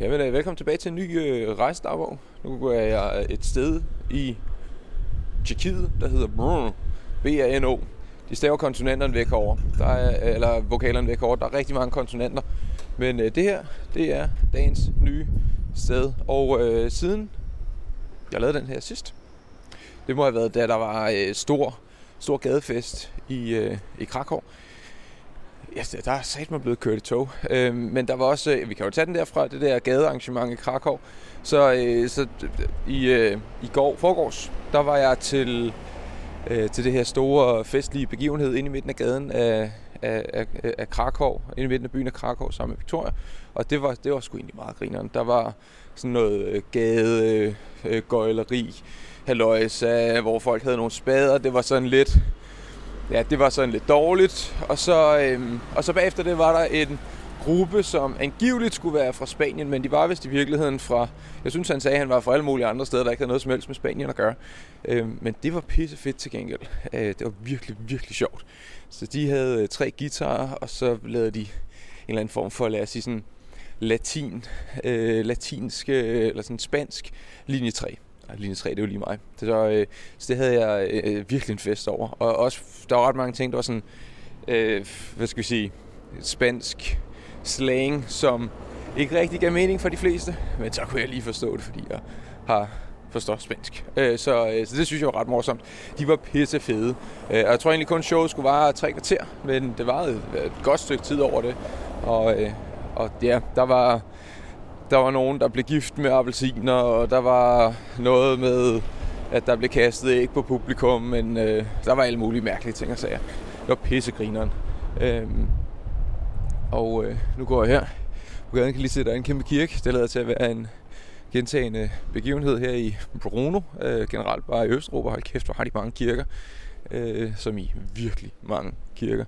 Jamen, øh, velkommen tilbage til en ny øh, rejsedagbog. Nu går jeg øh, et sted i Tjekkiet, der hedder Brno. B-A-N-O. De staver konsonanterne væk over. Der er, øh, eller vokalerne væk over. Der er rigtig mange konsonanter. Men øh, det her, det er dagens nye sted. Og øh, siden jeg lavede den her sidst, det må have været, da der var øh, stor, stor gadefest i, øh, i Krakow. Ja, der er sat mig blevet kørt i tog. Øh, men der var også, øh, vi kan jo tage den derfra, det der gadearrangement i Krakow. Så, øh, så øh, i, øh, i går, forgårs, der var jeg til, øh, til det her store festlige begivenhed inde i midten af gaden af, af, af, af Krakow, inde i midten af byen af Krakow sammen med Victoria. Og det var, det var sgu egentlig meget grineren. Der var sådan noget øh, gade, øh, øh gøjleri, halløjsa, hvor folk havde nogle spader. Det var sådan lidt ja, det var sådan lidt dårligt. Og så, øhm, og så bagefter det var der en gruppe, som angiveligt skulle være fra Spanien, men de var vist i virkeligheden fra, jeg synes han sagde, at han var fra alle mulige andre steder, der ikke havde noget som helst med Spanien at gøre. Øhm, men det var pisse fedt til gengæld. Øh, det var virkelig, virkelig sjovt. Så de havde øh, tre guitarer, og så lavede de en eller anden form for, lad os sige sådan, latin, øh, latinsk, øh, eller sådan spansk linje 3 linje 3, det er jo lige mig. Så, øh, så det havde jeg øh, øh virkelig en fest over. Og også, der var ret mange ting, der var sådan, øh, hvad skal vi sige, spansk slang, som ikke rigtig gav mening for de fleste. Men så kunne jeg lige forstå det, fordi jeg har forstår spansk. Øh, så, øh, så det synes jeg var ret morsomt. De var pisse fede. Øh, og jeg tror egentlig kun showet skulle vare tre kvarter, men det var et, et godt stykke tid over det. Og, øh, og ja, der var der var nogen, der blev gift med appelsiner, og der var noget med, at der blev kastet æg på publikum, men øh, der var alle mulige mærkelige ting og sager. Det var pissegrineren. Øhm, og øh, nu går jeg her. På gaden kan lige se, at der er en kæmpe kirke. Det lader til at være en gentagende begivenhed her i Bruno. Øh, generelt bare i Østeuropa. Hold kæft, hvor har de mange kirker. Øh, som i virkelig mange kirker.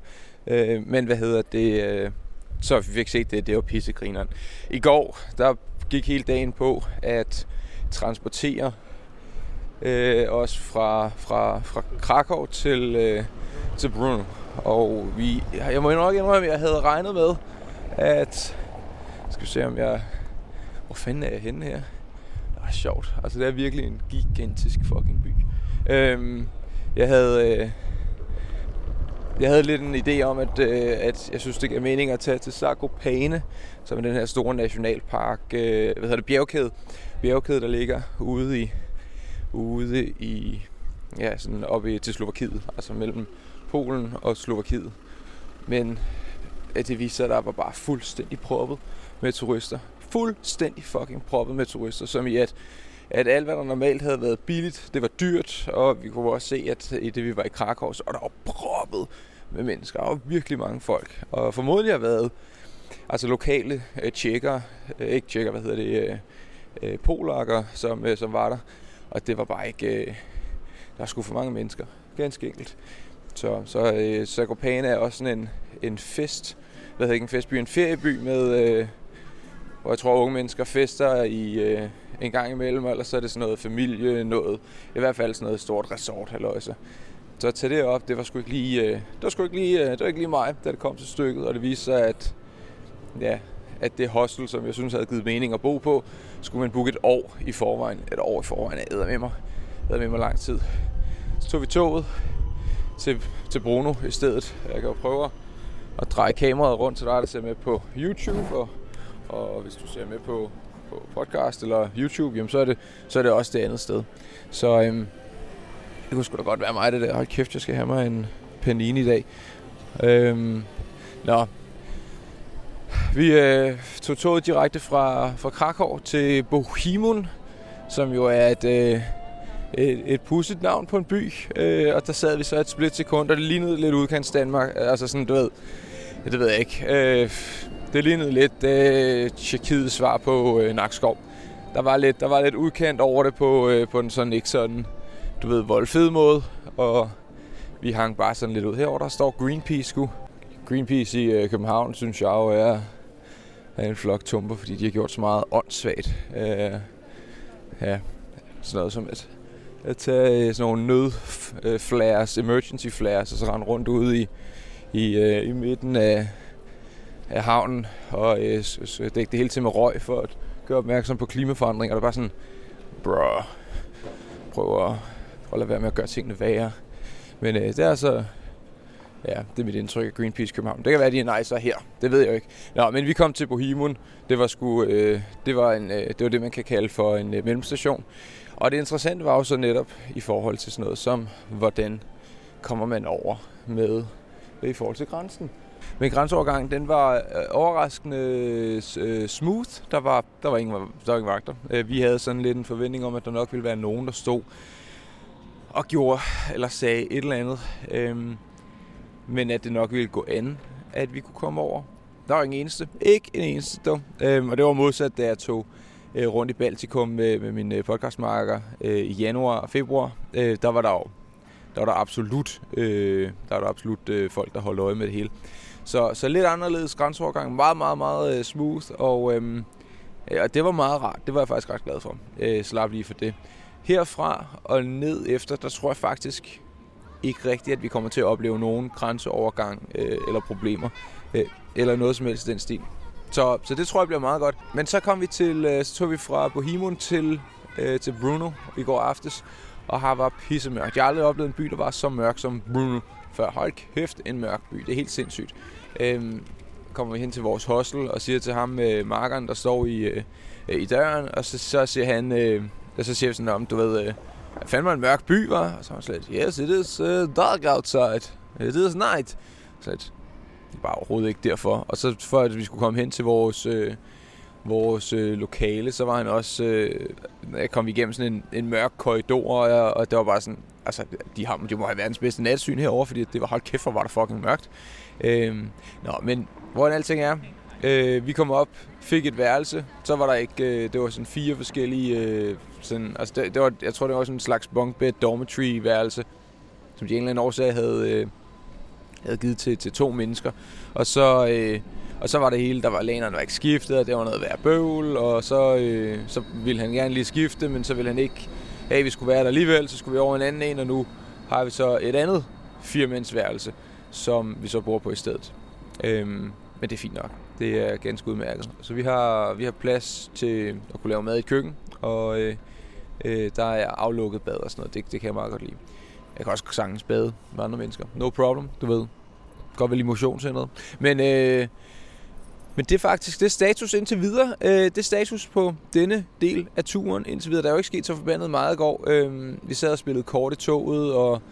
Øh, men hvad hedder det... Øh, så vi fik set det, det var pissegrineren. I går, der gik hele dagen på at transportere øh, os fra, fra, fra Krakow til, øh, til Brno. Og vi, jeg må nok indrømme, at jeg havde regnet med, at... Skal vi se, om jeg... Hvor fanden er jeg henne her? Det er sjovt. Altså, det er virkelig en gigantisk fucking by. Øhm, jeg havde... Øh, jeg havde lidt en idé om, at, øh, at jeg synes, det giver mening at tage til Zakopane, som er den her store nationalpark, øh, hvad hedder det, bjergkæde, bjergkæde, der ligger ude i, ude i, ja, sådan oppe til Slovakiet, altså mellem Polen og Slovakiet. Men at det viser sig, at der var bare fuldstændig proppet med turister. Fuldstændig fucking proppet med turister, som i at, at alt, hvad der normalt havde været billigt, det var dyrt, og vi kunne også se, at i det, vi var i Krakow, så var der proppet med mennesker. og virkelig mange folk. Og formodentlig har været altså lokale øh, tjekker, øh, ikke tjekker, hvad hedder det, øh, øh polakker, som, øh, som var der. Og det var bare ikke, øh, der skulle for mange mennesker. Ganske enkelt. Så, så øh, Zakopane er også sådan en, en fest, hvad hedder ikke en festby, en ferieby med, øh, hvor jeg tror unge mennesker fester i øh, en gang imellem, eller så er det sådan noget familie, noget, i hvert fald sådan noget stort resort, halløjse. Så at tage det op, det var sgu ikke lige, øh, det var sgu ikke lige, øh, det var ikke lige mig, da det kom til stykket, og det viste sig, at, ja, at det hostel, som jeg synes havde givet mening at bo på, skulle man booke et år i forvejen. Et år i forvejen æder med mig. Æder med mig lang tid. Så tog vi toget til, til Bruno i stedet. Jeg kan jo prøve at dreje kameraet rundt til dig, der ser med på YouTube, og, og hvis du ser med på, på podcast eller YouTube, jamen så er det, så er det også det andet sted. Så øhm, det kunne sgu da godt være mig, det der. Hold kæft, jeg skal have mig en panini i dag. Øhm, nå. Vi øh, tog toget direkte fra, fra Krakow til Bohemund, som jo er et, øh, et, et pudset navn på en by. Øh, og der sad vi så et split sekund, og det lignede lidt udkants Danmark. Altså sådan, du ved, det ved jeg ikke. Øh, det lignede lidt øh, Tjekkiets svar på øh, Nakskov. Der var lidt, der var lidt udkendt over det på, øh, på den sådan ikke sådan du ved, voldfed måde, og vi hang bare sådan lidt ud. Herover der står Greenpeace sgu. Greenpeace i øh, København, synes jeg jo er, er en flok tumper, fordi de har gjort så meget åndssvagt. Øh, ja, sådan noget som at, at tage øh, sådan nogle nødflares, øh, emergency flares, og så rende rundt ude i, i, øh, i midten af, af havnen, og øh, dække det hele til med røg, for at gøre opmærksom på klimaforandringer. Og det er bare sådan, bro, prøv at, prøv at lade være med at gøre tingene værre. Men øh, det er altså, ja, det er mit indtryk af Greenpeace København. Det kan være, at de er nicer her. Det ved jeg jo ikke. Nå, men vi kom til Bohemund. Det var, sgu, øh, det, var en, øh, det var det, man kan kalde for en øh, mellemstation. Og det interessante var jo så netop i forhold til sådan noget som, hvordan kommer man over med i forhold til grænsen. Men grænseovergangen, den var øh, overraskende øh, smooth. Der var, der var, ingen, der var ingen vagter. Øh, vi havde sådan lidt en forventning om, at der nok ville være nogen, der stod og gjorde eller sagde et eller andet. Øhm, men at det nok ville gå an, at vi kunne komme over. Der var ingen eneste. Ikke en eneste dog. Øhm, og det var modsat, da jeg tog rundt i Baltikum med, med min podcastmarker i januar og februar. Der var der jo der var der absolut, øh, der var der absolut øh, folk, der holdt øje med det hele. Så, så lidt anderledes grænseovergang. Meget, meget, meget øh, smooth. Og, øh, og det var meget rart. Det var jeg faktisk ret glad for. Øh, slap lige for det. Herfra og ned efter, der tror jeg faktisk ikke rigtigt, at vi kommer til at opleve nogen grænseovergang øh, eller problemer. Øh, eller noget som helst i den stil. Så, så det tror jeg bliver meget godt. Men så kom vi til, øh, så tog vi fra Bohemund til, øh, til Bruno i går aftes og har var pissemørkt. Jeg har aldrig oplevet en by, der var så mørk som Bruno før. Hold kæft, en mørk by. Det er helt sindssygt. Øhm, kommer vi hen til vores hostel og siger til ham, øh, markeren, der står i, øh, øh, i døren, og så, så siger han, øh, og så siger vi sådan, om du ved, øh, fandme en mørk by, var? Og så var han slet, yes, it is uh, dark outside. It is night. Så det er bare overhovedet ikke derfor. Og så for at vi skulle komme hen til vores, øh, vores øh, lokale, så var han også, øh, jeg kom igennem sådan en, en mørk korridor, og, og det var bare sådan, altså, de, har, de må have verdens bedste natsyn herover, fordi det var hold kæft, hvor var det fucking mørkt. Øh, nå, men hvordan alting er, øh, vi kom op, fik et værelse, så var der ikke, øh, det var sådan fire forskellige, øh, sådan, altså det, det var, jeg tror det var sådan en slags bunk bed dormitory værelse, som de en eller anden årsag havde, øh, havde givet til, til to mennesker. Og så, øh, og så var det hele, der var lænerne var ikke skiftet, og det var noget værd bøvl, og så, øh, så ville han gerne lige skifte, men så ville han ikke, hey, vi skulle være der alligevel, så skulle vi over en anden en, og nu har vi så et andet firemandsværelse, som vi så bor på i stedet. Øhm, men det er fint nok. Det er ganske udmærket. Så vi har, vi har plads til at kunne lave mad i køkken, og øh, øh, der er aflukket bad og sådan noget. Det, det kan jeg meget godt lide. Jeg kan også sagtens bade med andre mennesker. No problem, du ved. Godt vel i motionscenteret. Men øh, men det er faktisk det er status indtil videre. Øh, det er status på denne del af turen indtil videre. Der er jo ikke sket så forbandet meget i går. Øh, vi sad og spillede kort i toget, og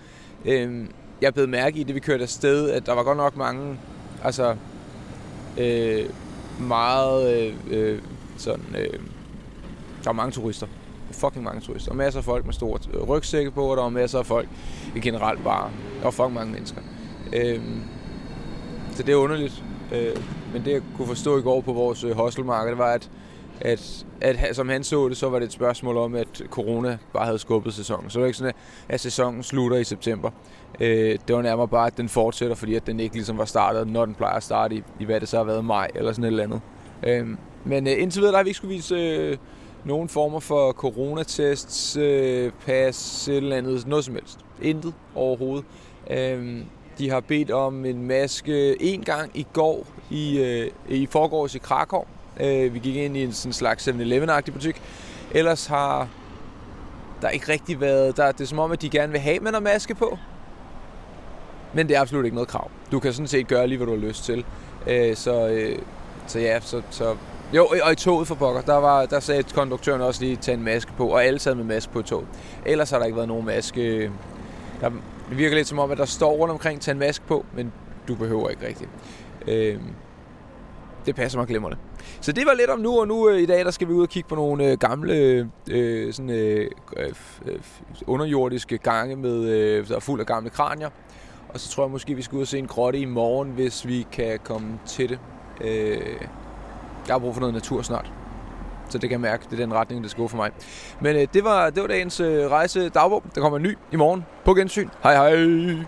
øh, jeg blev mærke i det, vi kørte afsted, at der var godt nok mange, altså øh, meget øh, øh, sådan, øh, der var mange turister. Fucking mange turister. Og masser af folk med store øh, rygsække på, og der var masser af folk i generelt bare. Der var fucking mange mennesker. Øh, så det er underligt. Øh, men det jeg kunne forstå i går på vores øh, hostelmarked, det var, at, at, at, som han så det, så var det et spørgsmål om, at corona bare havde skubbet sæsonen. Så det var ikke sådan, at sæsonen slutter i september. Øh, det var nærmere bare, at den fortsætter, fordi at den ikke ligesom var startet, når den plejer at starte i, i hvad det så har været maj eller sådan et eller andet. Øh, men øh, indtil videre, der har vi ikke skulle vise øh, nogen former for coronatests, øh, pas, et eller andet, noget som helst. Intet overhovedet. Øh, de har bedt om en maske en gang i går, i, øh, i forgårs i Krakow. Øh, vi gik ind i en sådan slags 7-Eleven-agtig butik. Ellers har der ikke rigtig været... Der, det er som om, at de gerne vil have, at man har maske på. Men det er absolut ikke noget krav. Du kan sådan set gøre lige, hvad du har lyst til. Øh, så, øh, så ja, så, så jo, og i toget for pokker, der, var, der sagde konduktøren også lige, tage en maske på, og alle sad med maske på toget. Ellers har der ikke været nogen maske. Der, det virker lidt som om, at der står rundt omkring, tag en maske på, men du behøver ikke rigtigt. Øh, det passer mig glemmerne. Så det var lidt om nu, og nu øh, i dag, der skal vi ud og kigge på nogle øh, gamle øh, sådan, øh, øh, øh underjordiske gange, med, øh, der er fuld af gamle kranier. Og så tror jeg måske, vi skal ud og se en grotte i morgen, hvis vi kan komme til det. Øh, jeg har brug for noget natur snart. Så det kan jeg mærke, det er den retning, det skal gå for mig. Men øh, det, var, det var dagens øh, rejse dagbog. Der kommer en ny i morgen. På gensyn. Hej hej!